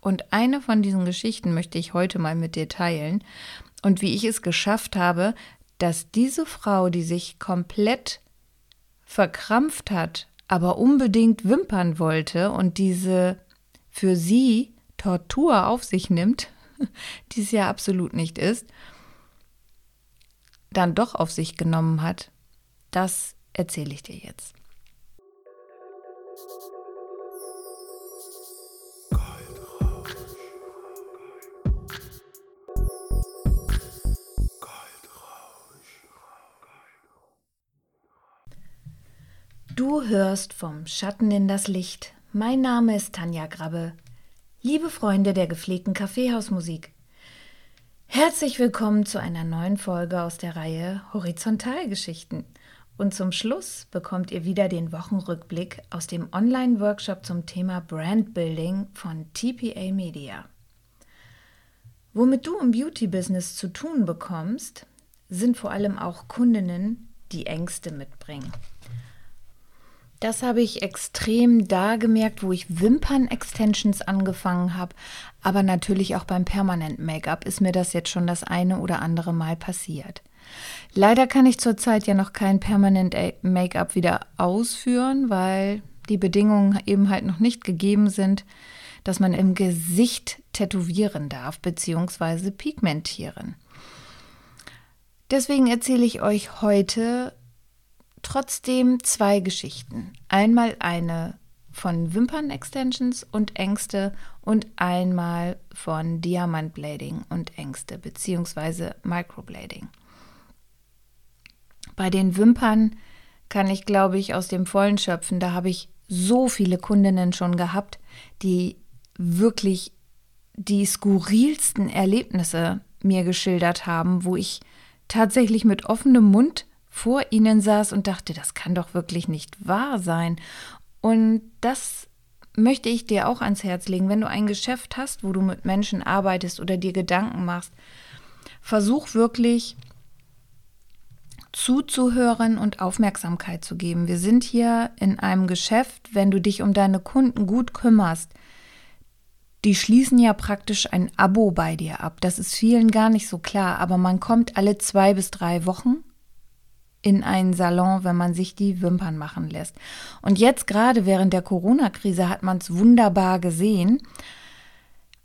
Und eine von diesen Geschichten möchte ich heute mal mit dir teilen und wie ich es geschafft habe, dass diese Frau, die sich komplett verkrampft hat, aber unbedingt wimpern wollte und diese für sie Tortur auf sich nimmt, die es ja absolut nicht ist, dann doch auf sich genommen hat, das erzähle ich dir jetzt. Du hörst vom Schatten in das Licht. Mein Name ist Tanja Grabbe. Liebe Freunde der gepflegten Kaffeehausmusik. Herzlich willkommen zu einer neuen Folge aus der Reihe Horizontalgeschichten. Und zum Schluss bekommt ihr wieder den Wochenrückblick aus dem Online-Workshop zum Thema Brandbuilding von TPA Media. Womit du im Beauty-Business zu tun bekommst, sind vor allem auch Kundinnen, die Ängste mitbringen. Das habe ich extrem da gemerkt, wo ich Wimpern-Extensions angefangen habe. Aber natürlich auch beim Permanent-Make-up ist mir das jetzt schon das eine oder andere Mal passiert. Leider kann ich zurzeit ja noch kein Permanent-Make-up wieder ausführen, weil die Bedingungen eben halt noch nicht gegeben sind, dass man im Gesicht tätowieren darf bzw. pigmentieren. Deswegen erzähle ich euch heute trotzdem zwei Geschichten. Einmal eine von Wimpern-Extensions und Ängste und einmal von Diamantblading und Ängste beziehungsweise Microblading. Bei den Wimpern kann ich, glaube ich, aus dem Vollen schöpfen. Da habe ich so viele Kundinnen schon gehabt, die wirklich die skurrilsten Erlebnisse mir geschildert haben, wo ich tatsächlich mit offenem Mund vor ihnen saß und dachte, das kann doch wirklich nicht wahr sein. Und das möchte ich dir auch ans Herz legen, wenn du ein Geschäft hast, wo du mit Menschen arbeitest oder dir Gedanken machst, versuch wirklich zuzuhören und Aufmerksamkeit zu geben. Wir sind hier in einem Geschäft, wenn du dich um deine Kunden gut kümmerst, die schließen ja praktisch ein Abo bei dir ab. Das ist vielen gar nicht so klar, aber man kommt alle zwei bis drei Wochen in einen Salon, wenn man sich die Wimpern machen lässt. Und jetzt gerade während der Corona-Krise hat man es wunderbar gesehen.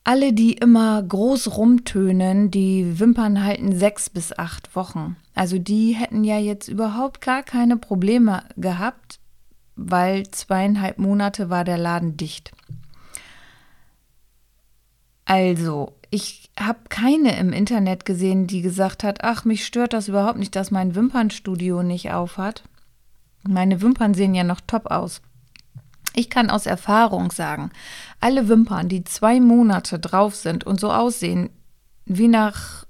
Alle, die immer groß rumtönen, die Wimpern halten sechs bis acht Wochen. Also die hätten ja jetzt überhaupt gar keine Probleme gehabt, weil zweieinhalb Monate war der Laden dicht. Also, ich habe keine im Internet gesehen, die gesagt hat, ach, mich stört das überhaupt nicht, dass mein Wimpernstudio nicht aufhat. Meine Wimpern sehen ja noch top aus. Ich kann aus Erfahrung sagen, alle Wimpern, die zwei Monate drauf sind und so aussehen wie nach,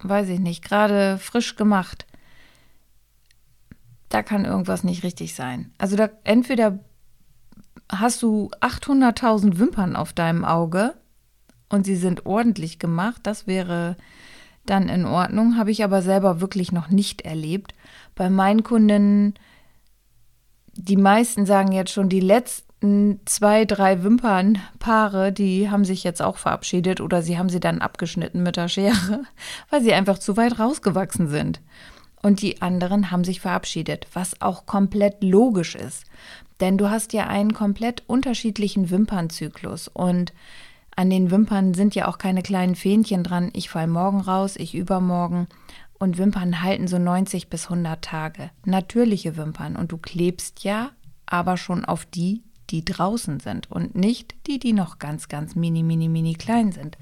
weiß ich nicht, gerade frisch gemacht, da kann irgendwas nicht richtig sein. Also da entweder hast du 800.000 Wimpern auf deinem Auge und sie sind ordentlich gemacht, das wäre dann in Ordnung. Habe ich aber selber wirklich noch nicht erlebt. Bei meinen Kunden, die meisten sagen jetzt schon, die letzten zwei, drei Wimpernpaare, die haben sich jetzt auch verabschiedet oder sie haben sie dann abgeschnitten mit der Schere, weil sie einfach zu weit rausgewachsen sind. Und die anderen haben sich verabschiedet, was auch komplett logisch ist. Denn du hast ja einen komplett unterschiedlichen Wimpernzyklus und an den Wimpern sind ja auch keine kleinen Fähnchen dran. Ich fall morgen raus, ich übermorgen. Und Wimpern halten so 90 bis 100 Tage. Natürliche Wimpern. Und du klebst ja aber schon auf die, die draußen sind und nicht die, die noch ganz, ganz mini, mini, mini klein sind.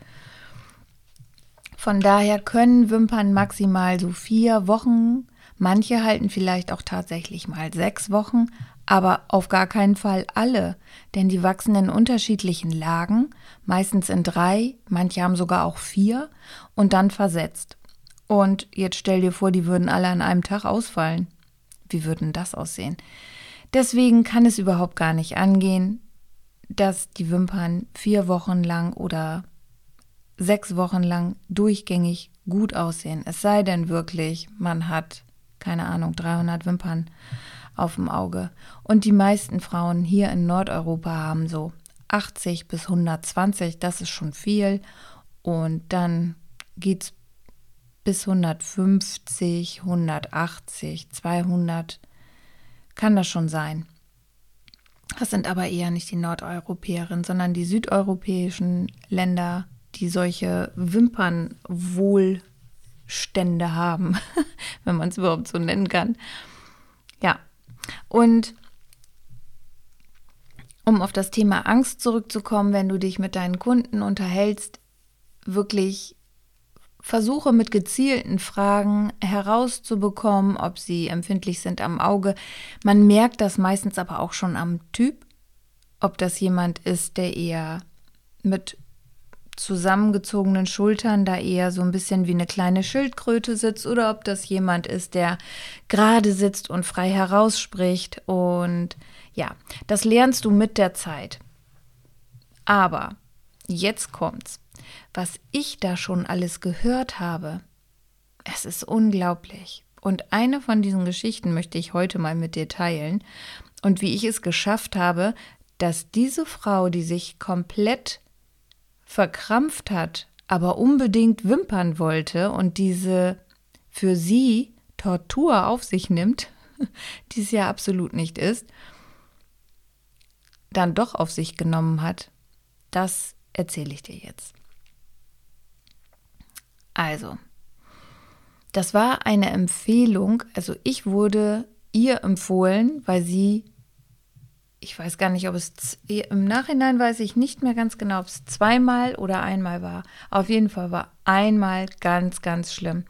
Von daher können Wimpern maximal so vier Wochen, manche halten vielleicht auch tatsächlich mal sechs Wochen, aber auf gar keinen Fall alle, denn die wachsen in unterschiedlichen Lagen, meistens in drei, manche haben sogar auch vier und dann versetzt. Und jetzt stell dir vor, die würden alle an einem Tag ausfallen. Wie würden das aussehen? Deswegen kann es überhaupt gar nicht angehen, dass die Wimpern vier Wochen lang oder sechs Wochen lang durchgängig gut aussehen. Es sei denn wirklich, man hat, keine Ahnung, 300 Wimpern auf dem Auge. Und die meisten Frauen hier in Nordeuropa haben so 80 bis 120, das ist schon viel. Und dann geht es bis 150, 180, 200, kann das schon sein. Das sind aber eher nicht die Nordeuropäerinnen, sondern die südeuropäischen Länder, die solche Wimpernwohlstände haben, wenn man es überhaupt so nennen kann. Ja, und um auf das Thema Angst zurückzukommen, wenn du dich mit deinen Kunden unterhältst, wirklich versuche mit gezielten Fragen herauszubekommen, ob sie empfindlich sind am Auge. Man merkt das meistens aber auch schon am Typ, ob das jemand ist, der eher mit zusammengezogenen Schultern da eher so ein bisschen wie eine kleine Schildkröte sitzt oder ob das jemand ist, der gerade sitzt und frei herausspricht. Und ja, das lernst du mit der Zeit. Aber jetzt kommt's. Was ich da schon alles gehört habe, es ist unglaublich. Und eine von diesen Geschichten möchte ich heute mal mit dir teilen. Und wie ich es geschafft habe, dass diese Frau, die sich komplett verkrampft hat, aber unbedingt wimpern wollte und diese für sie Tortur auf sich nimmt, die es ja absolut nicht ist, dann doch auf sich genommen hat, das erzähle ich dir jetzt. Also, das war eine Empfehlung, also ich wurde ihr empfohlen, weil sie ich weiß gar nicht, ob es im Nachhinein weiß ich nicht mehr ganz genau, ob es zweimal oder einmal war. Auf jeden Fall war einmal ganz, ganz schlimm.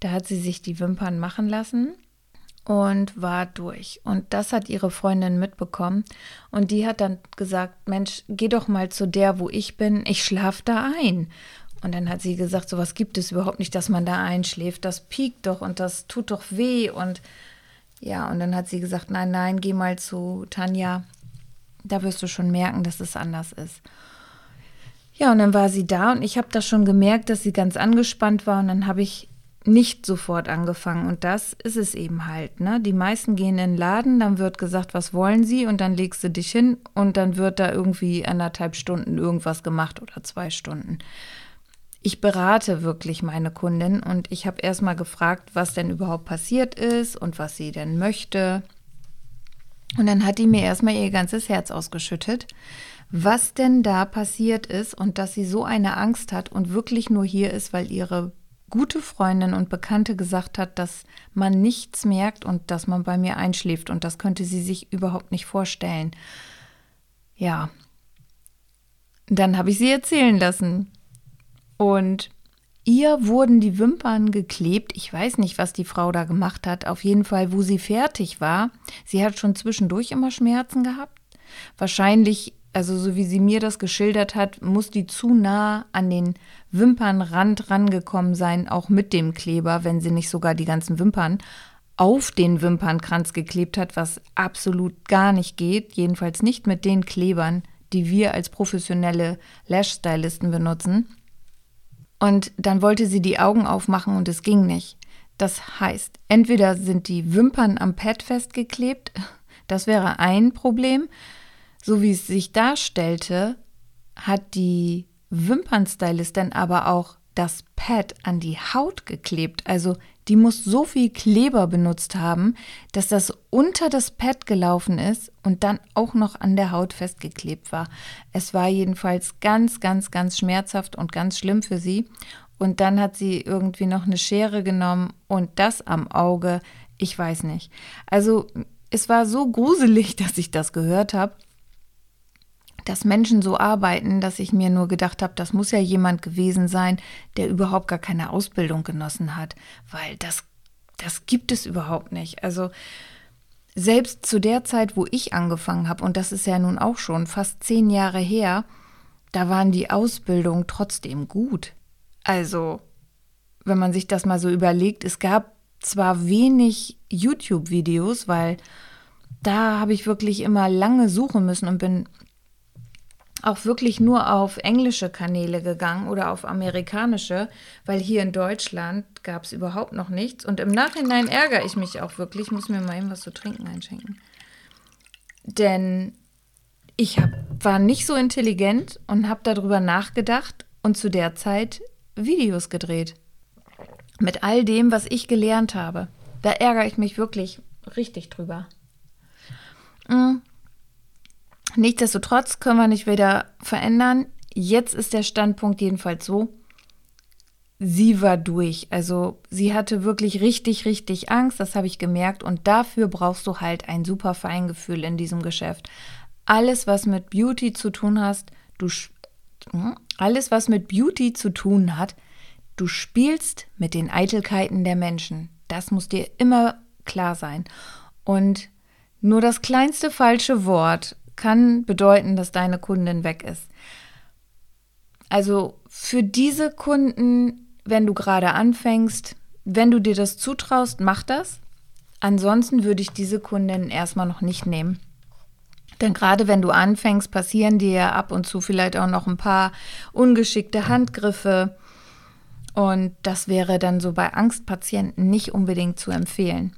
Da hat sie sich die Wimpern machen lassen und war durch. Und das hat ihre Freundin mitbekommen. Und die hat dann gesagt: Mensch, geh doch mal zu der, wo ich bin. Ich schlaf da ein. Und dann hat sie gesagt: Sowas gibt es überhaupt nicht, dass man da einschläft. Das piekt doch und das tut doch weh. Und ja, und dann hat sie gesagt, nein, nein, geh mal zu Tanja. Da wirst du schon merken, dass es anders ist. Ja, und dann war sie da und ich habe da schon gemerkt, dass sie ganz angespannt war und dann habe ich nicht sofort angefangen. Und das ist es eben halt. Ne? Die meisten gehen in den Laden, dann wird gesagt, was wollen sie? Und dann legst du dich hin und dann wird da irgendwie anderthalb Stunden irgendwas gemacht oder zwei Stunden ich berate wirklich meine Kundin und ich habe erstmal gefragt, was denn überhaupt passiert ist und was sie denn möchte. Und dann hat die mir erstmal ihr ganzes Herz ausgeschüttet, was denn da passiert ist und dass sie so eine Angst hat und wirklich nur hier ist, weil ihre gute Freundin und Bekannte gesagt hat, dass man nichts merkt und dass man bei mir einschläft und das könnte sie sich überhaupt nicht vorstellen. Ja, dann habe ich sie erzählen lassen. Und ihr wurden die Wimpern geklebt. Ich weiß nicht, was die Frau da gemacht hat. Auf jeden Fall, wo sie fertig war. Sie hat schon zwischendurch immer Schmerzen gehabt. Wahrscheinlich, also so wie sie mir das geschildert hat, muss die zu nah an den Wimpernrand rangekommen sein, auch mit dem Kleber, wenn sie nicht sogar die ganzen Wimpern auf den Wimpernkranz geklebt hat, was absolut gar nicht geht. Jedenfalls nicht mit den Klebern, die wir als professionelle Lash-Stylisten benutzen. Und dann wollte sie die Augen aufmachen und es ging nicht. Das heißt, entweder sind die Wimpern am Pad festgeklebt, das wäre ein Problem. So wie es sich darstellte, hat die Wimpernstylistin aber auch das Pad an die Haut geklebt. Also die muss so viel Kleber benutzt haben, dass das unter das Pad gelaufen ist und dann auch noch an der Haut festgeklebt war. Es war jedenfalls ganz, ganz, ganz schmerzhaft und ganz schlimm für sie. Und dann hat sie irgendwie noch eine Schere genommen und das am Auge, ich weiß nicht. Also es war so gruselig, dass ich das gehört habe dass Menschen so arbeiten, dass ich mir nur gedacht habe, das muss ja jemand gewesen sein, der überhaupt gar keine Ausbildung genossen hat, weil das, das gibt es überhaupt nicht. Also selbst zu der Zeit, wo ich angefangen habe, und das ist ja nun auch schon fast zehn Jahre her, da waren die Ausbildungen trotzdem gut. Also, wenn man sich das mal so überlegt, es gab zwar wenig YouTube-Videos, weil da habe ich wirklich immer lange suchen müssen und bin auch wirklich nur auf englische Kanäle gegangen oder auf amerikanische, weil hier in Deutschland gab es überhaupt noch nichts. Und im Nachhinein ärgere ich mich auch wirklich, ich muss mir mal eben was zu trinken einschenken. Denn ich hab, war nicht so intelligent und habe darüber nachgedacht und zu der Zeit Videos gedreht. Mit all dem, was ich gelernt habe. Da ärgere ich mich wirklich richtig drüber. Mhm. Nichtsdestotrotz können wir nicht wieder verändern. Jetzt ist der Standpunkt jedenfalls so, sie war durch. Also sie hatte wirklich richtig, richtig Angst, das habe ich gemerkt. Und dafür brauchst du halt ein super Feingefühl in diesem Geschäft. Alles, was mit Beauty zu tun hast, du hm, alles, was mit Beauty zu tun hat, du spielst mit den Eitelkeiten der Menschen. Das muss dir immer klar sein. Und nur das kleinste falsche Wort kann bedeuten, dass deine Kundin weg ist. Also für diese Kunden wenn du gerade anfängst, wenn du dir das zutraust, mach das. Ansonsten würde ich diese Kundin erstmal noch nicht nehmen. Denn gerade wenn du anfängst, passieren dir ja ab und zu vielleicht auch noch ein paar ungeschickte Handgriffe. Und das wäre dann so bei Angstpatienten nicht unbedingt zu empfehlen.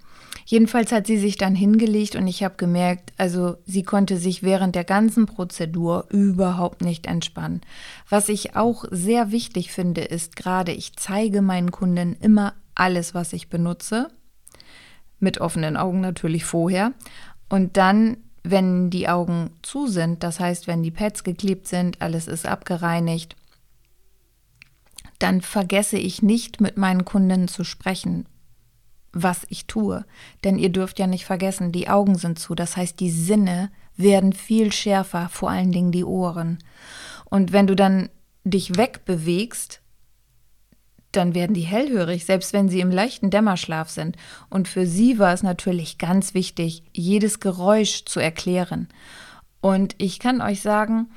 Jedenfalls hat sie sich dann hingelegt und ich habe gemerkt, also sie konnte sich während der ganzen Prozedur überhaupt nicht entspannen. Was ich auch sehr wichtig finde, ist gerade, ich zeige meinen Kunden immer alles, was ich benutze. Mit offenen Augen natürlich vorher. Und dann, wenn die Augen zu sind, das heißt, wenn die Pads geklebt sind, alles ist abgereinigt, dann vergesse ich nicht mit meinen Kunden zu sprechen was ich tue. Denn ihr dürft ja nicht vergessen, die Augen sind zu. Das heißt, die Sinne werden viel schärfer, vor allen Dingen die Ohren. Und wenn du dann dich wegbewegst, dann werden die hellhörig, selbst wenn sie im leichten Dämmerschlaf sind. Und für sie war es natürlich ganz wichtig, jedes Geräusch zu erklären. Und ich kann euch sagen,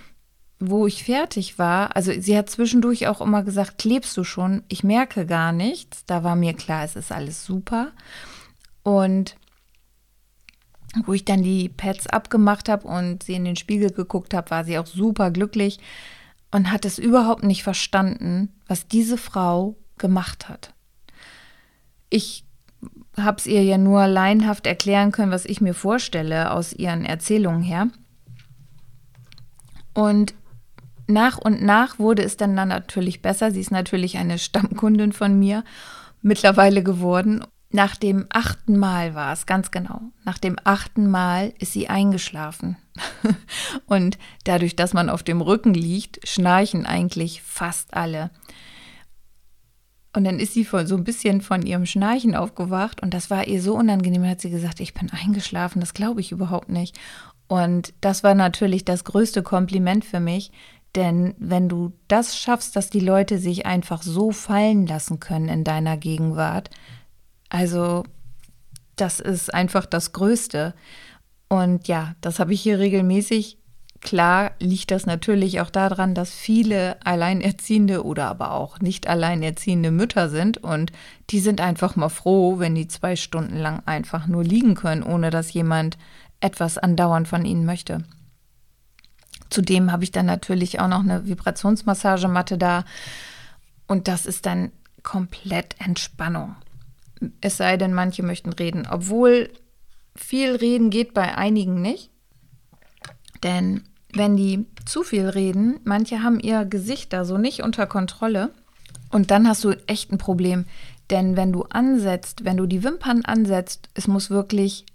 wo ich fertig war, also sie hat zwischendurch auch immer gesagt, klebst du schon? Ich merke gar nichts. Da war mir klar, es ist alles super. Und wo ich dann die Pads abgemacht habe und sie in den Spiegel geguckt habe, war sie auch super glücklich und hat es überhaupt nicht verstanden, was diese Frau gemacht hat. Ich habe es ihr ja nur laienhaft erklären können, was ich mir vorstelle aus ihren Erzählungen her. Und nach und nach wurde es dann, natürlich besser. Sie ist natürlich eine Stammkundin von mir mittlerweile geworden. Nach dem achten Mal war es, ganz genau. Nach dem achten Mal ist sie eingeschlafen. und dadurch, dass man auf dem Rücken liegt, schnarchen eigentlich fast alle. Und dann ist sie von, so ein bisschen von ihrem Schnarchen aufgewacht und das war ihr so unangenehm. Da hat sie gesagt, ich bin eingeschlafen, das glaube ich überhaupt nicht. Und das war natürlich das größte Kompliment für mich, denn wenn du das schaffst, dass die Leute sich einfach so fallen lassen können in deiner Gegenwart, also das ist einfach das Größte. Und ja, das habe ich hier regelmäßig. Klar liegt das natürlich auch daran, dass viele alleinerziehende oder aber auch nicht alleinerziehende Mütter sind und die sind einfach mal froh, wenn die zwei Stunden lang einfach nur liegen können, ohne dass jemand etwas andauernd von ihnen möchte. Zudem habe ich dann natürlich auch noch eine Vibrationsmassagematte da. Und das ist dann komplett Entspannung. Es sei denn, manche möchten reden. Obwohl viel reden geht bei einigen nicht. Denn wenn die zu viel reden, manche haben ihr Gesicht da so nicht unter Kontrolle. Und dann hast du echt ein Problem. Denn wenn du ansetzt, wenn du die Wimpern ansetzt, es muss wirklich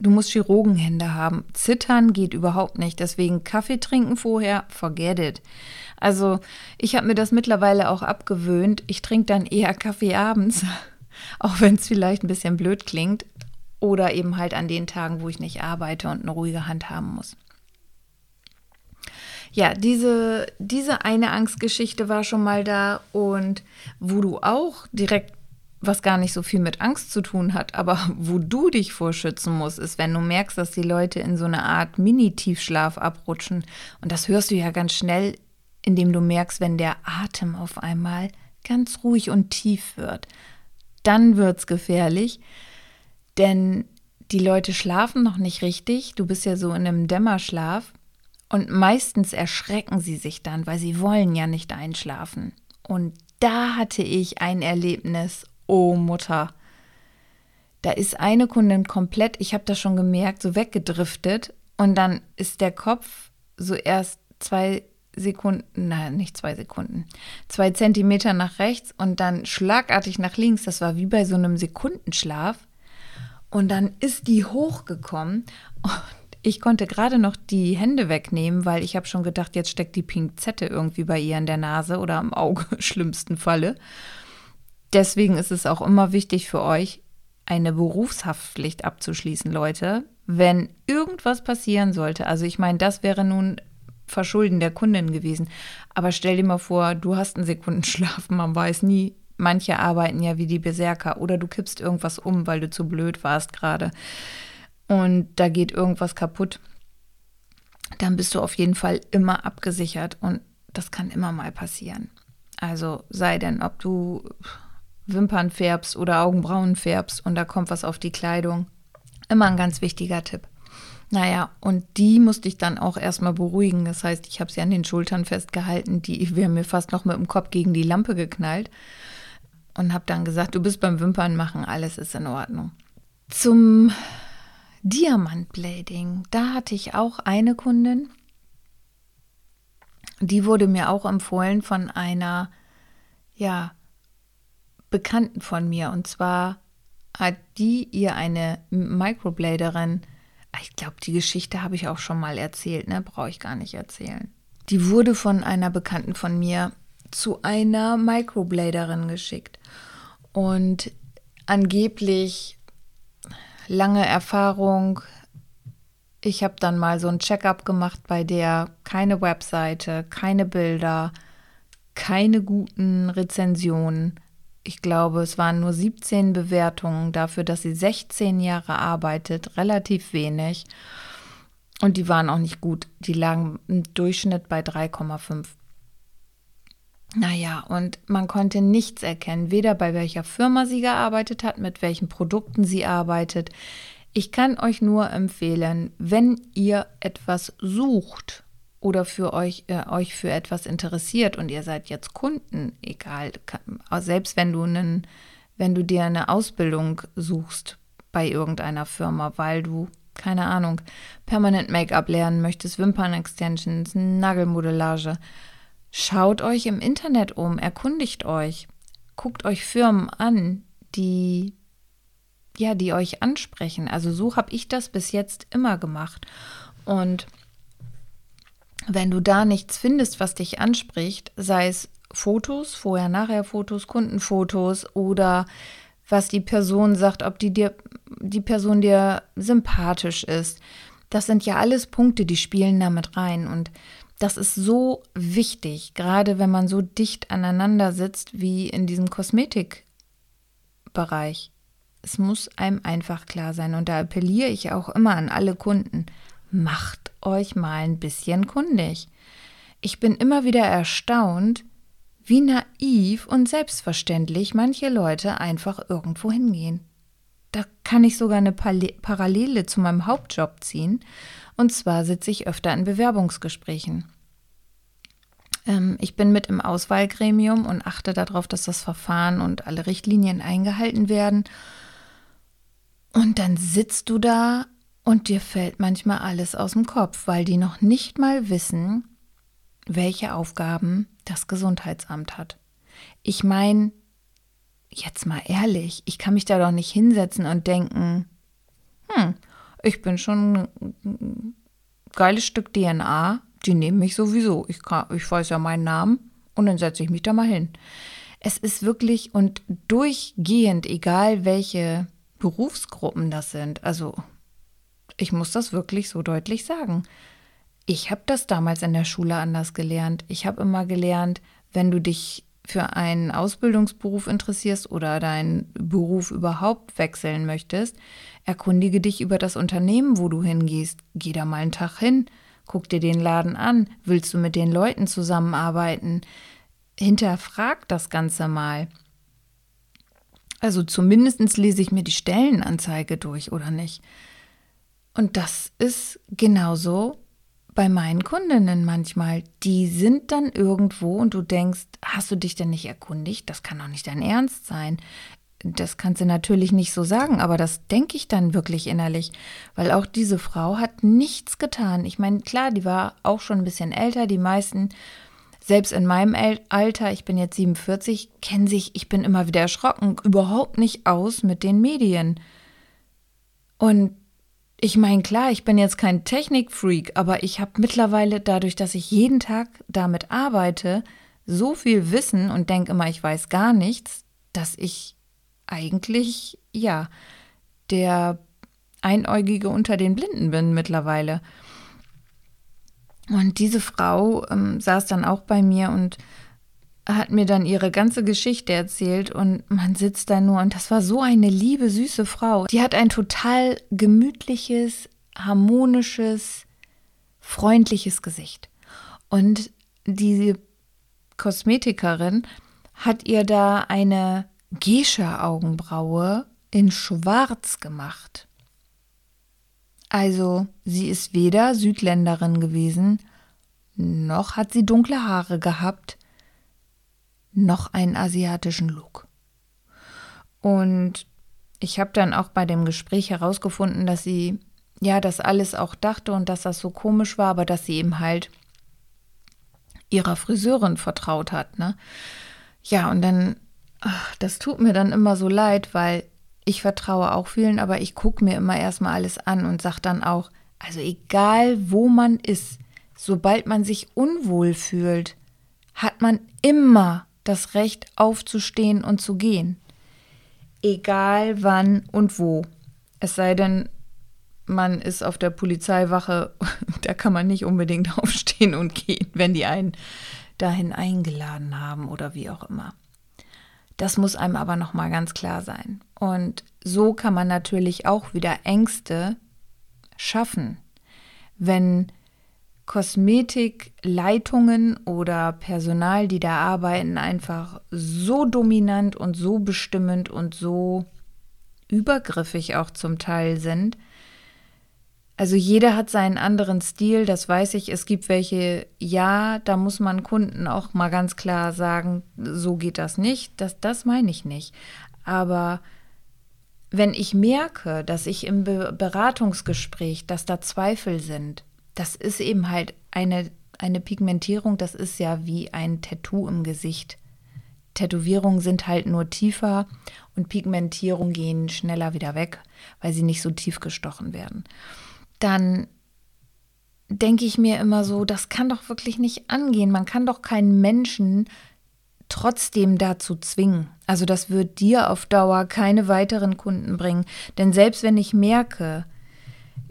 du musst Chirurgenhände haben. Zittern geht überhaupt nicht. Deswegen Kaffee trinken vorher, forget it. Also ich habe mir das mittlerweile auch abgewöhnt. Ich trinke dann eher Kaffee abends, auch wenn es vielleicht ein bisschen blöd klingt. Oder eben halt an den Tagen, wo ich nicht arbeite und eine ruhige Hand haben muss. Ja, diese, diese eine Angstgeschichte war schon mal da und wo du auch direkt was gar nicht so viel mit Angst zu tun hat, aber wo du dich vorschützen musst, ist, wenn du merkst, dass die Leute in so eine Art Mini-Tiefschlaf abrutschen. Und das hörst du ja ganz schnell, indem du merkst, wenn der Atem auf einmal ganz ruhig und tief wird. Dann wird es gefährlich, denn die Leute schlafen noch nicht richtig. Du bist ja so in einem Dämmerschlaf. Und meistens erschrecken sie sich dann, weil sie wollen ja nicht einschlafen. Und da hatte ich ein Erlebnis oh Mutter, da ist eine Kundin komplett, ich habe das schon gemerkt, so weggedriftet und dann ist der Kopf so erst zwei Sekunden, nein, nicht zwei Sekunden, zwei Zentimeter nach rechts und dann schlagartig nach links. Das war wie bei so einem Sekundenschlaf. Und dann ist die hochgekommen und ich konnte gerade noch die Hände wegnehmen, weil ich habe schon gedacht, jetzt steckt die Pinzette irgendwie bei ihr in der Nase oder am Auge, schlimmsten Falle. Deswegen ist es auch immer wichtig für euch, eine Berufshaftpflicht abzuschließen, Leute. Wenn irgendwas passieren sollte, also ich meine, das wäre nun Verschulden der Kundin gewesen. Aber stell dir mal vor, du hast einen Sekundenschlaf, man weiß nie. Manche arbeiten ja wie die Berserker oder du kippst irgendwas um, weil du zu blöd warst gerade. Und da geht irgendwas kaputt. Dann bist du auf jeden Fall immer abgesichert und das kann immer mal passieren. Also sei denn, ob du Wimpern färbst oder Augenbrauen färbst und da kommt was auf die Kleidung. Immer ein ganz wichtiger Tipp. Naja, und die musste ich dann auch erstmal beruhigen. Das heißt, ich habe sie an den Schultern festgehalten, die wäre mir fast noch mit dem Kopf gegen die Lampe geknallt und habe dann gesagt, du bist beim Wimpern machen, alles ist in Ordnung. Zum Diamantblading, da hatte ich auch eine Kundin, die wurde mir auch empfohlen von einer, ja, Bekannten von mir. Und zwar hat die ihr eine Microbladerin, ich glaube, die Geschichte habe ich auch schon mal erzählt, ne? Brauche ich gar nicht erzählen. Die wurde von einer Bekannten von mir zu einer Microbladerin geschickt. Und angeblich lange Erfahrung. Ich habe dann mal so ein Checkup gemacht bei der keine Webseite, keine Bilder, keine guten Rezensionen ich glaube, es waren nur 17 Bewertungen dafür, dass sie 16 Jahre arbeitet, relativ wenig. Und die waren auch nicht gut. Die lagen im Durchschnitt bei 3,5. Naja, und man konnte nichts erkennen, weder bei welcher Firma sie gearbeitet hat, mit welchen Produkten sie arbeitet. Ich kann euch nur empfehlen, wenn ihr etwas sucht oder für euch, äh, euch für etwas interessiert und ihr seid jetzt Kunden, egal, selbst wenn du einen, wenn du dir eine Ausbildung suchst bei irgendeiner Firma, weil du, keine Ahnung, permanent Make-up lernen möchtest, Wimpern-Extensions, Nagelmodellage, schaut euch im Internet um, erkundigt euch, guckt euch Firmen an, die ja, die euch ansprechen. Also so habe ich das bis jetzt immer gemacht. Und wenn du da nichts findest, was dich anspricht, sei es Fotos, Vorher-Nachher-Fotos, Kundenfotos oder was die Person sagt, ob die dir, die Person dir sympathisch ist. Das sind ja alles Punkte, die spielen damit rein. Und das ist so wichtig, gerade wenn man so dicht aneinander sitzt wie in diesem Kosmetikbereich. Es muss einem einfach klar sein. Und da appelliere ich auch immer an alle Kunden. Macht euch mal ein bisschen kundig. Ich bin immer wieder erstaunt, wie naiv und selbstverständlich manche Leute einfach irgendwo hingehen. Da kann ich sogar eine Parallele zu meinem Hauptjob ziehen. Und zwar sitze ich öfter in Bewerbungsgesprächen. Ähm, ich bin mit im Auswahlgremium und achte darauf, dass das Verfahren und alle Richtlinien eingehalten werden. Und dann sitzt du da und dir fällt manchmal alles aus dem Kopf, weil die noch nicht mal wissen, welche Aufgaben das Gesundheitsamt hat. Ich meine, jetzt mal ehrlich, ich kann mich da doch nicht hinsetzen und denken, hm, ich bin schon ein geiles Stück DNA, die nehmen mich sowieso. Ich, kann, ich weiß ja meinen Namen und dann setze ich mich da mal hin. Es ist wirklich und durchgehend, egal welche Berufsgruppen das sind, also ich muss das wirklich so deutlich sagen. Ich habe das damals in der Schule anders gelernt. Ich habe immer gelernt, wenn du dich für einen Ausbildungsberuf interessierst oder deinen Beruf überhaupt wechseln möchtest, erkundige dich über das Unternehmen, wo du hingehst. Geh da mal einen Tag hin, guck dir den Laden an. Willst du mit den Leuten zusammenarbeiten? Hinterfrag das Ganze mal. Also zumindest lese ich mir die Stellenanzeige durch, oder nicht? Und das ist genauso bei meinen Kundinnen manchmal. Die sind dann irgendwo und du denkst, hast du dich denn nicht erkundigt? Das kann doch nicht dein Ernst sein. das kannst du natürlich nicht so sagen, aber das denke ich dann wirklich innerlich, weil auch diese Frau hat nichts getan. Ich meine, klar, die war auch schon ein bisschen älter, die meisten, selbst in meinem Alter, ich bin jetzt 47, kennen sich, ich bin immer wieder erschrocken, überhaupt nicht aus mit den Medien. Und ich meine, klar, ich bin jetzt kein Technikfreak, aber ich habe mittlerweile dadurch, dass ich jeden Tag damit arbeite, so viel Wissen und denke immer, ich weiß gar nichts, dass ich eigentlich, ja, der Einäugige unter den Blinden bin mittlerweile. Und diese Frau ähm, saß dann auch bei mir und hat mir dann ihre ganze Geschichte erzählt und man sitzt da nur und das war so eine liebe, süße Frau. Die hat ein total gemütliches, harmonisches, freundliches Gesicht. Und diese Kosmetikerin hat ihr da eine Gescha-Augenbraue in Schwarz gemacht. Also, sie ist weder Südländerin gewesen, noch hat sie dunkle Haare gehabt, noch einen asiatischen Look. Und ich habe dann auch bei dem Gespräch herausgefunden, dass sie ja das alles auch dachte und dass das so komisch war, aber dass sie eben halt ihrer Friseurin vertraut hat. Ne? Ja, und dann Ach, das tut mir dann immer so leid, weil ich vertraue auch vielen, aber ich gucke mir immer erstmal alles an und sage dann auch, also egal wo man ist, sobald man sich unwohl fühlt, hat man immer das Recht aufzustehen und zu gehen. Egal wann und wo. Es sei denn, man ist auf der Polizeiwache, da kann man nicht unbedingt aufstehen und gehen, wenn die einen dahin eingeladen haben oder wie auch immer. Das muss einem aber noch mal ganz klar sein. Und so kann man natürlich auch wieder Ängste schaffen, wenn Kosmetikleitungen oder Personal, die da arbeiten, einfach so dominant und so bestimmend und so übergriffig auch zum Teil sind, also jeder hat seinen anderen Stil, das weiß ich. Es gibt welche, ja, da muss man Kunden auch mal ganz klar sagen, so geht das nicht. Das, das meine ich nicht. Aber wenn ich merke, dass ich im Be Beratungsgespräch, dass da Zweifel sind, das ist eben halt eine, eine Pigmentierung, das ist ja wie ein Tattoo im Gesicht. Tätowierungen sind halt nur tiefer und Pigmentierungen gehen schneller wieder weg, weil sie nicht so tief gestochen werden dann denke ich mir immer so, das kann doch wirklich nicht angehen. Man kann doch keinen Menschen trotzdem dazu zwingen. Also das wird dir auf Dauer keine weiteren Kunden bringen. Denn selbst wenn ich merke,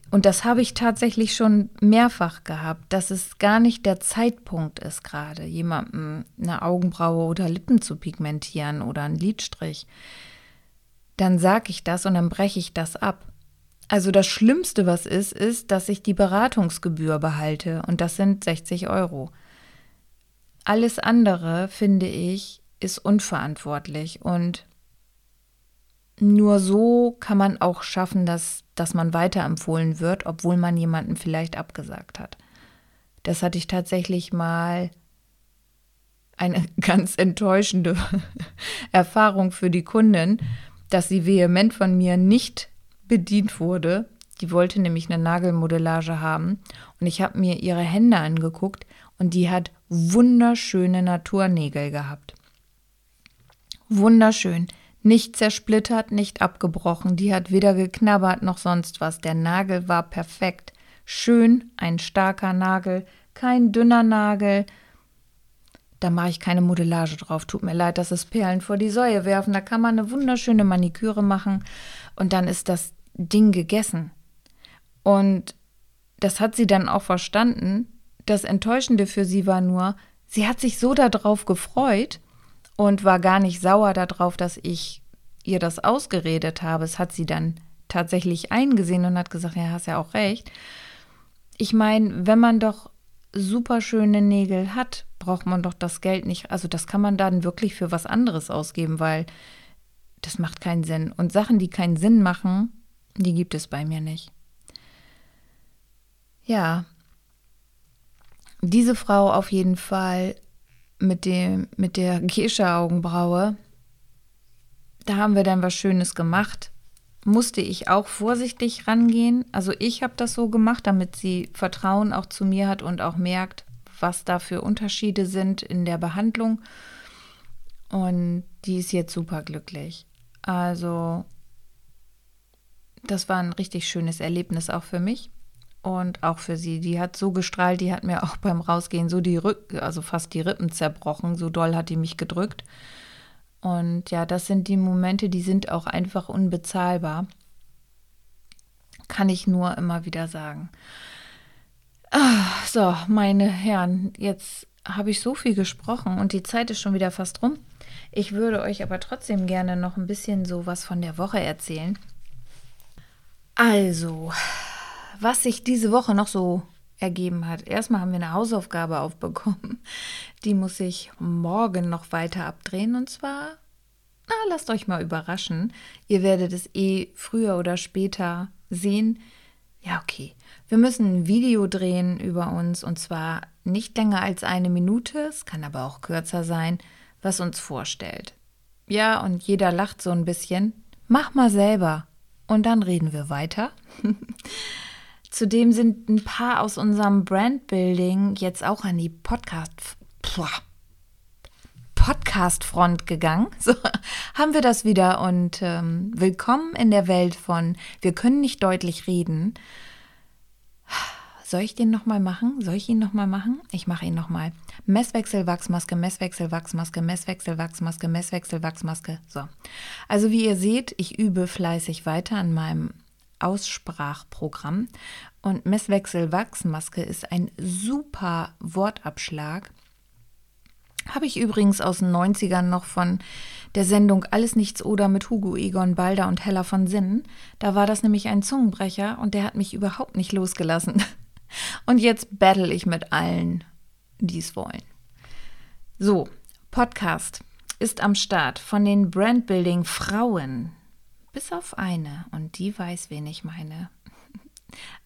und das habe ich tatsächlich schon mehrfach gehabt, dass es gar nicht der Zeitpunkt ist, gerade jemandem eine Augenbraue oder Lippen zu pigmentieren oder einen Lidstrich, dann sage ich das und dann breche ich das ab. Also das Schlimmste, was ist, ist, dass ich die Beratungsgebühr behalte und das sind 60 Euro. Alles andere, finde ich, ist unverantwortlich und nur so kann man auch schaffen, dass, dass man weiterempfohlen wird, obwohl man jemanden vielleicht abgesagt hat. Das hatte ich tatsächlich mal eine ganz enttäuschende Erfahrung für die Kundin, dass sie vehement von mir nicht bedient wurde. Die wollte nämlich eine Nagelmodellage haben und ich habe mir ihre Hände angeguckt und die hat wunderschöne Naturnägel gehabt. Wunderschön. Nicht zersplittert, nicht abgebrochen. Die hat weder geknabbert noch sonst was. Der Nagel war perfekt. Schön, ein starker Nagel, kein dünner Nagel. Da mache ich keine Modellage drauf. Tut mir leid, dass es Perlen vor die Säue werfen. Da kann man eine wunderschöne Maniküre machen und dann ist das Ding gegessen. Und das hat sie dann auch verstanden. Das Enttäuschende für sie war nur, sie hat sich so darauf gefreut und war gar nicht sauer darauf, dass ich ihr das ausgeredet habe. Es hat sie dann tatsächlich eingesehen und hat gesagt, ja, hast ja auch recht. Ich meine, wenn man doch super schöne Nägel hat, braucht man doch das Geld nicht. Also das kann man dann wirklich für was anderes ausgeben, weil das macht keinen Sinn. Und Sachen, die keinen Sinn machen, die gibt es bei mir nicht. Ja, diese Frau auf jeden Fall mit, dem, mit der Gescha-Augenbraue, Da haben wir dann was Schönes gemacht. Musste ich auch vorsichtig rangehen. Also ich habe das so gemacht, damit sie Vertrauen auch zu mir hat und auch merkt, was da für Unterschiede sind in der Behandlung. Und die ist jetzt super glücklich. Also das war ein richtig schönes Erlebnis auch für mich und auch für sie. Die hat so gestrahlt, die hat mir auch beim Rausgehen so die Rücken, also fast die Rippen zerbrochen. So doll hat die mich gedrückt. Und ja, das sind die Momente, die sind auch einfach unbezahlbar. Kann ich nur immer wieder sagen. Ach, so, meine Herren, jetzt habe ich so viel gesprochen und die Zeit ist schon wieder fast rum. Ich würde euch aber trotzdem gerne noch ein bisschen so was von der Woche erzählen. Also, was sich diese Woche noch so ergeben hat. Erstmal haben wir eine Hausaufgabe aufbekommen. Die muss ich morgen noch weiter abdrehen. Und zwar, na, lasst euch mal überraschen. Ihr werdet es eh früher oder später sehen. Ja, okay. Wir müssen ein Video drehen über uns und zwar nicht länger als eine Minute, es kann aber auch kürzer sein, was uns vorstellt. Ja, und jeder lacht so ein bisschen. Mach mal selber. Und dann reden wir weiter. Zudem sind ein paar aus unserem Brandbuilding jetzt auch an die Podcast Podcast-Front gegangen. So haben wir das wieder und ähm, willkommen in der Welt von Wir können nicht deutlich reden. Soll ich den nochmal machen? Soll ich ihn nochmal machen? Ich mache ihn nochmal. Messwechsel, Wachsmaske, Messwechsel, Wachsmaske, Messwechsel, Wachsmaske, Messwechsel, Wachsmaske. So. Also wie ihr seht, ich übe fleißig weiter an meinem Aussprachprogramm. Und Messwechsel, Wachsmaske ist ein super Wortabschlag. Habe ich übrigens aus den 90ern noch von der Sendung Alles Nichts oder mit Hugo Egon Balder und Hella von Sinnen. Da war das nämlich ein Zungenbrecher und der hat mich überhaupt nicht losgelassen. Und jetzt battle ich mit allen, die es wollen. So, Podcast ist am Start von den Brandbuilding Frauen. Bis auf eine. Und die weiß, wen ich meine.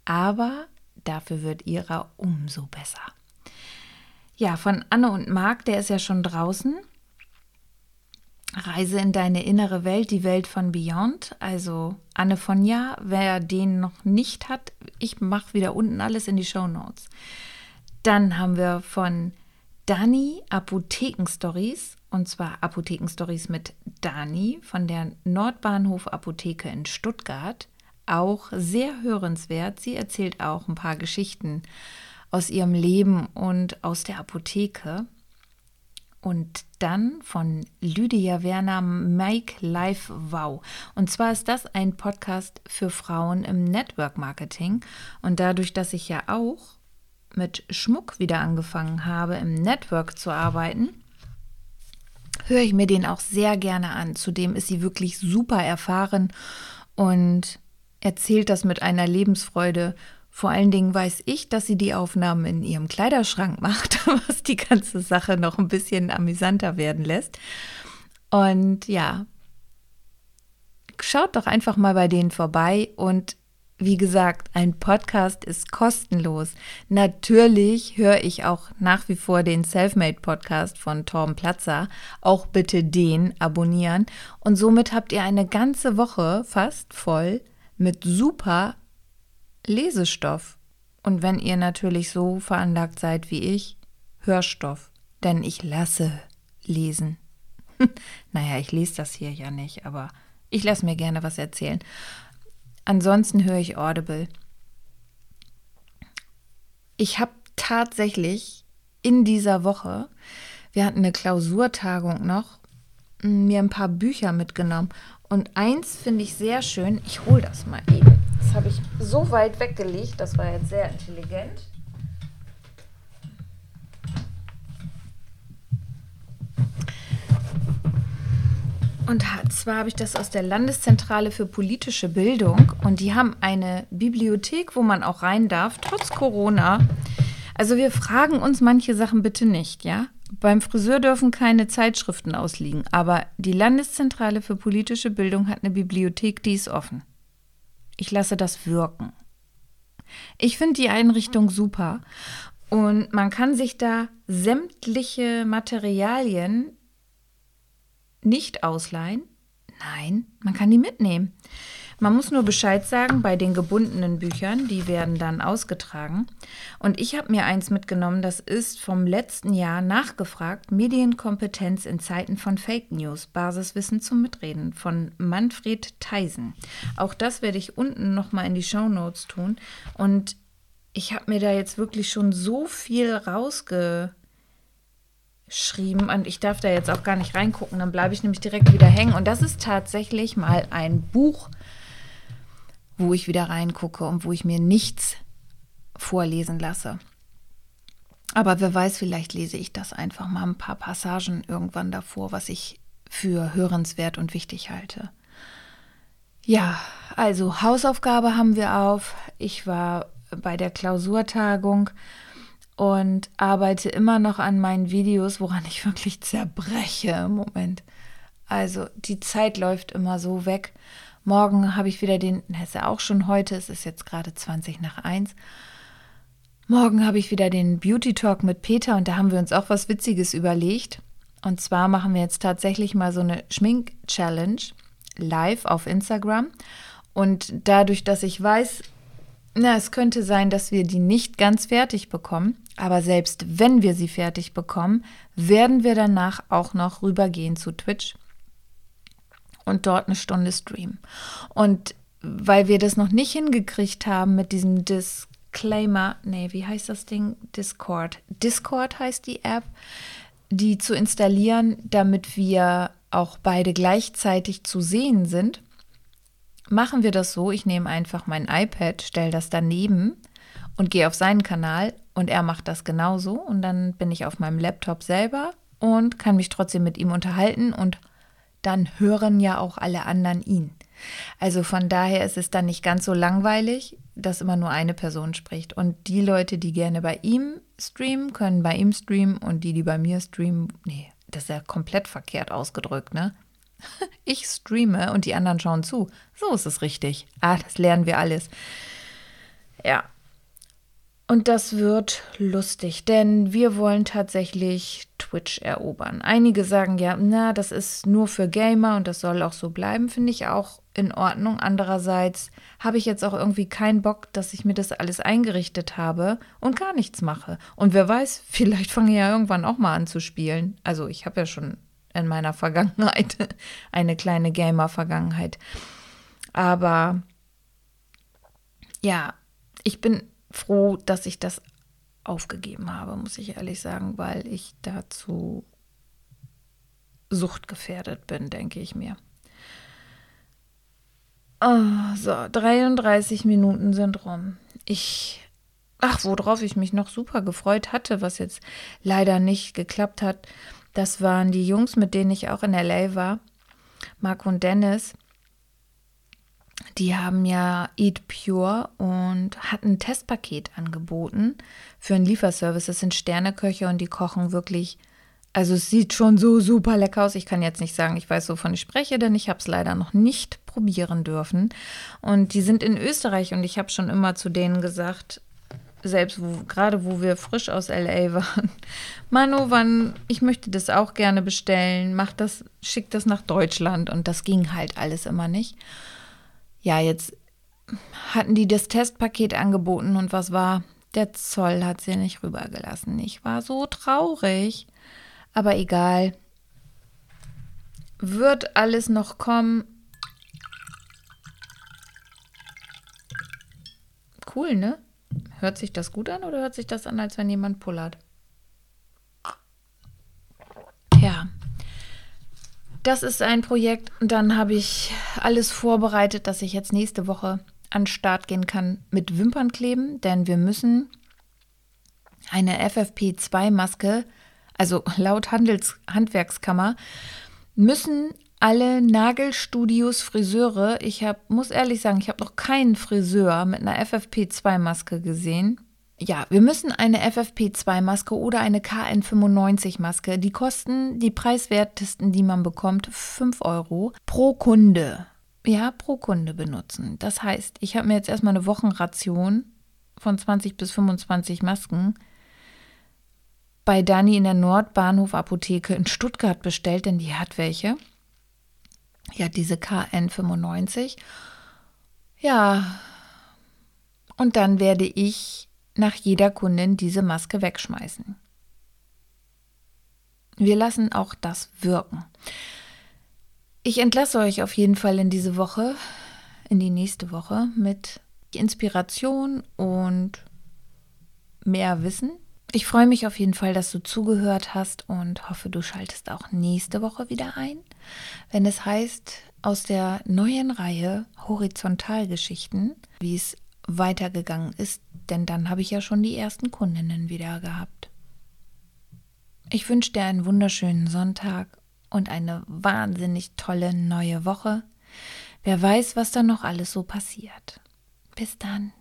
Aber dafür wird ihrer umso besser. Ja, von Anne und Marc, der ist ja schon draußen. Reise in deine innere Welt, die Welt von Beyond. Also Anne von Ja, wer den noch nicht hat, ich mache wieder unten alles in die Show Notes. Dann haben wir von Dani Apothekenstories und zwar Apothekenstories mit Dani von der Nordbahnhof Apotheke in Stuttgart. Auch sehr hörenswert. Sie erzählt auch ein paar Geschichten aus ihrem Leben und aus der Apotheke. Und dann von Lydia Werner Make Life Wow. Und zwar ist das ein Podcast für Frauen im Network Marketing. Und dadurch, dass ich ja auch mit Schmuck wieder angefangen habe, im Network zu arbeiten, höre ich mir den auch sehr gerne an. Zudem ist sie wirklich super erfahren und erzählt das mit einer Lebensfreude vor allen Dingen weiß ich, dass sie die Aufnahmen in ihrem Kleiderschrank macht, was die ganze Sache noch ein bisschen amüsanter werden lässt. Und ja, schaut doch einfach mal bei denen vorbei und wie gesagt, ein Podcast ist kostenlos. Natürlich höre ich auch nach wie vor den Selfmade Podcast von Torben Platzer. Auch bitte den abonnieren. Und somit habt ihr eine ganze Woche fast voll mit super Lesestoff. Und wenn ihr natürlich so veranlagt seid wie ich, Hörstoff. Denn ich lasse lesen. naja, ich lese das hier ja nicht, aber ich lasse mir gerne was erzählen. Ansonsten höre ich Audible. Ich habe tatsächlich in dieser Woche, wir hatten eine Klausurtagung noch, mir ein paar Bücher mitgenommen. Und eins finde ich sehr schön. Ich hole das mal eben. Das habe ich so weit weggelegt, das war jetzt sehr intelligent. Und zwar habe ich das aus der Landeszentrale für politische Bildung und die haben eine Bibliothek, wo man auch rein darf, trotz Corona. Also wir fragen uns manche Sachen bitte nicht, ja? Beim Friseur dürfen keine Zeitschriften ausliegen, aber die Landeszentrale für politische Bildung hat eine Bibliothek, die ist offen. Ich lasse das wirken. Ich finde die Einrichtung super und man kann sich da sämtliche Materialien nicht ausleihen. Nein, man kann die mitnehmen. Man muss nur Bescheid sagen bei den gebundenen Büchern, die werden dann ausgetragen. Und ich habe mir eins mitgenommen, das ist vom letzten Jahr nachgefragt, Medienkompetenz in Zeiten von Fake News, Basiswissen zum Mitreden von Manfred Theisen. Auch das werde ich unten nochmal in die Show Notes tun. Und ich habe mir da jetzt wirklich schon so viel rausge geschrieben und ich darf da jetzt auch gar nicht reingucken, dann bleibe ich nämlich direkt wieder hängen. Und das ist tatsächlich mal ein Buch, wo ich wieder reingucke und wo ich mir nichts vorlesen lasse. Aber wer weiß, vielleicht lese ich das einfach mal ein paar Passagen irgendwann davor, was ich für hörenswert und wichtig halte. Ja, also Hausaufgabe haben wir auf. Ich war bei der Klausurtagung und arbeite immer noch an meinen Videos, woran ich wirklich zerbreche im Moment. Also die Zeit läuft immer so weg. Morgen habe ich wieder den, das ist ja auch schon heute, es ist jetzt gerade 20 nach 1. Morgen habe ich wieder den Beauty Talk mit Peter und da haben wir uns auch was Witziges überlegt. Und zwar machen wir jetzt tatsächlich mal so eine Schmink-Challenge live auf Instagram. Und dadurch, dass ich weiß, na, es könnte sein, dass wir die nicht ganz fertig bekommen, aber selbst wenn wir sie fertig bekommen, werden wir danach auch noch rübergehen zu Twitch und dort eine Stunde streamen. Und weil wir das noch nicht hingekriegt haben mit diesem Disclaimer, nee, wie heißt das Ding? Discord. Discord heißt die App, die zu installieren, damit wir auch beide gleichzeitig zu sehen sind machen wir das so, ich nehme einfach mein iPad, stelle das daneben und gehe auf seinen Kanal und er macht das genauso und dann bin ich auf meinem Laptop selber und kann mich trotzdem mit ihm unterhalten und dann hören ja auch alle anderen ihn. Also von daher ist es dann nicht ganz so langweilig, dass immer nur eine Person spricht. Und die Leute, die gerne bei ihm streamen, können bei ihm streamen und die, die bei mir streamen, nee, das ist ja komplett verkehrt ausgedrückt, ne? Ich streame und die anderen schauen zu. So ist es richtig. Ah, das lernen wir alles. Ja. Und das wird lustig, denn wir wollen tatsächlich Twitch erobern. Einige sagen ja, na, das ist nur für Gamer und das soll auch so bleiben, finde ich auch in Ordnung. Andererseits habe ich jetzt auch irgendwie keinen Bock, dass ich mir das alles eingerichtet habe und gar nichts mache. Und wer weiß, vielleicht fange ich ja irgendwann auch mal an zu spielen. Also ich habe ja schon in meiner Vergangenheit, eine kleine Gamer-Vergangenheit. Aber ja, ich bin froh, dass ich das aufgegeben habe, muss ich ehrlich sagen, weil ich dazu suchtgefährdet bin, denke ich mir. Oh, so, 33 Minuten sind rum. Ich, ach, worauf ich mich noch super gefreut hatte, was jetzt leider nicht geklappt hat, das waren die Jungs, mit denen ich auch in LA war, Marco und Dennis. Die haben ja Eat Pure und hatten ein Testpaket angeboten für einen Lieferservice. Das sind Sterneköche und die kochen wirklich. Also es sieht schon so super lecker aus. Ich kann jetzt nicht sagen, ich weiß, wovon ich spreche, denn ich habe es leider noch nicht probieren dürfen. Und die sind in Österreich und ich habe schon immer zu denen gesagt, selbst wo, gerade wo wir frisch aus LA waren, Manu, wann, ich möchte das auch gerne bestellen, mach das, schick das nach Deutschland und das ging halt alles immer nicht. Ja, jetzt hatten die das Testpaket angeboten und was war? Der Zoll hat sie nicht rübergelassen. Ich war so traurig. Aber egal. Wird alles noch kommen. Cool, ne? Hört sich das gut an oder hört sich das an, als wenn jemand pullert? Ja. Das ist ein Projekt. Und dann habe ich alles vorbereitet, dass ich jetzt nächste Woche an den Start gehen kann mit Wimpern kleben, denn wir müssen eine FFP2-Maske, also laut Handels Handwerkskammer, müssen alle Nagelstudios, Friseure. Ich hab, muss ehrlich sagen, ich habe noch keinen Friseur mit einer FFP2-Maske gesehen. Ja, wir müssen eine FFP2-Maske oder eine KN95-Maske. Die kosten die preiswertesten, die man bekommt, 5 Euro pro Kunde. Ja, pro Kunde benutzen. Das heißt, ich habe mir jetzt erstmal eine Wochenration von 20 bis 25 Masken bei Dani in der Nordbahnhof Apotheke in Stuttgart bestellt, denn die hat welche. Ja, diese KN95. Ja, und dann werde ich nach jeder Kundin diese Maske wegschmeißen. Wir lassen auch das wirken. Ich entlasse euch auf jeden Fall in diese Woche, in die nächste Woche mit Inspiration und mehr Wissen. Ich freue mich auf jeden Fall, dass du zugehört hast und hoffe, du schaltest auch nächste Woche wieder ein, wenn es heißt, aus der neuen Reihe Horizontalgeschichten, wie es weitergegangen ist, denn dann habe ich ja schon die ersten Kundinnen wieder gehabt. Ich wünsche dir einen wunderschönen Sonntag und eine wahnsinnig tolle neue Woche. Wer weiß, was da noch alles so passiert. Bis dann.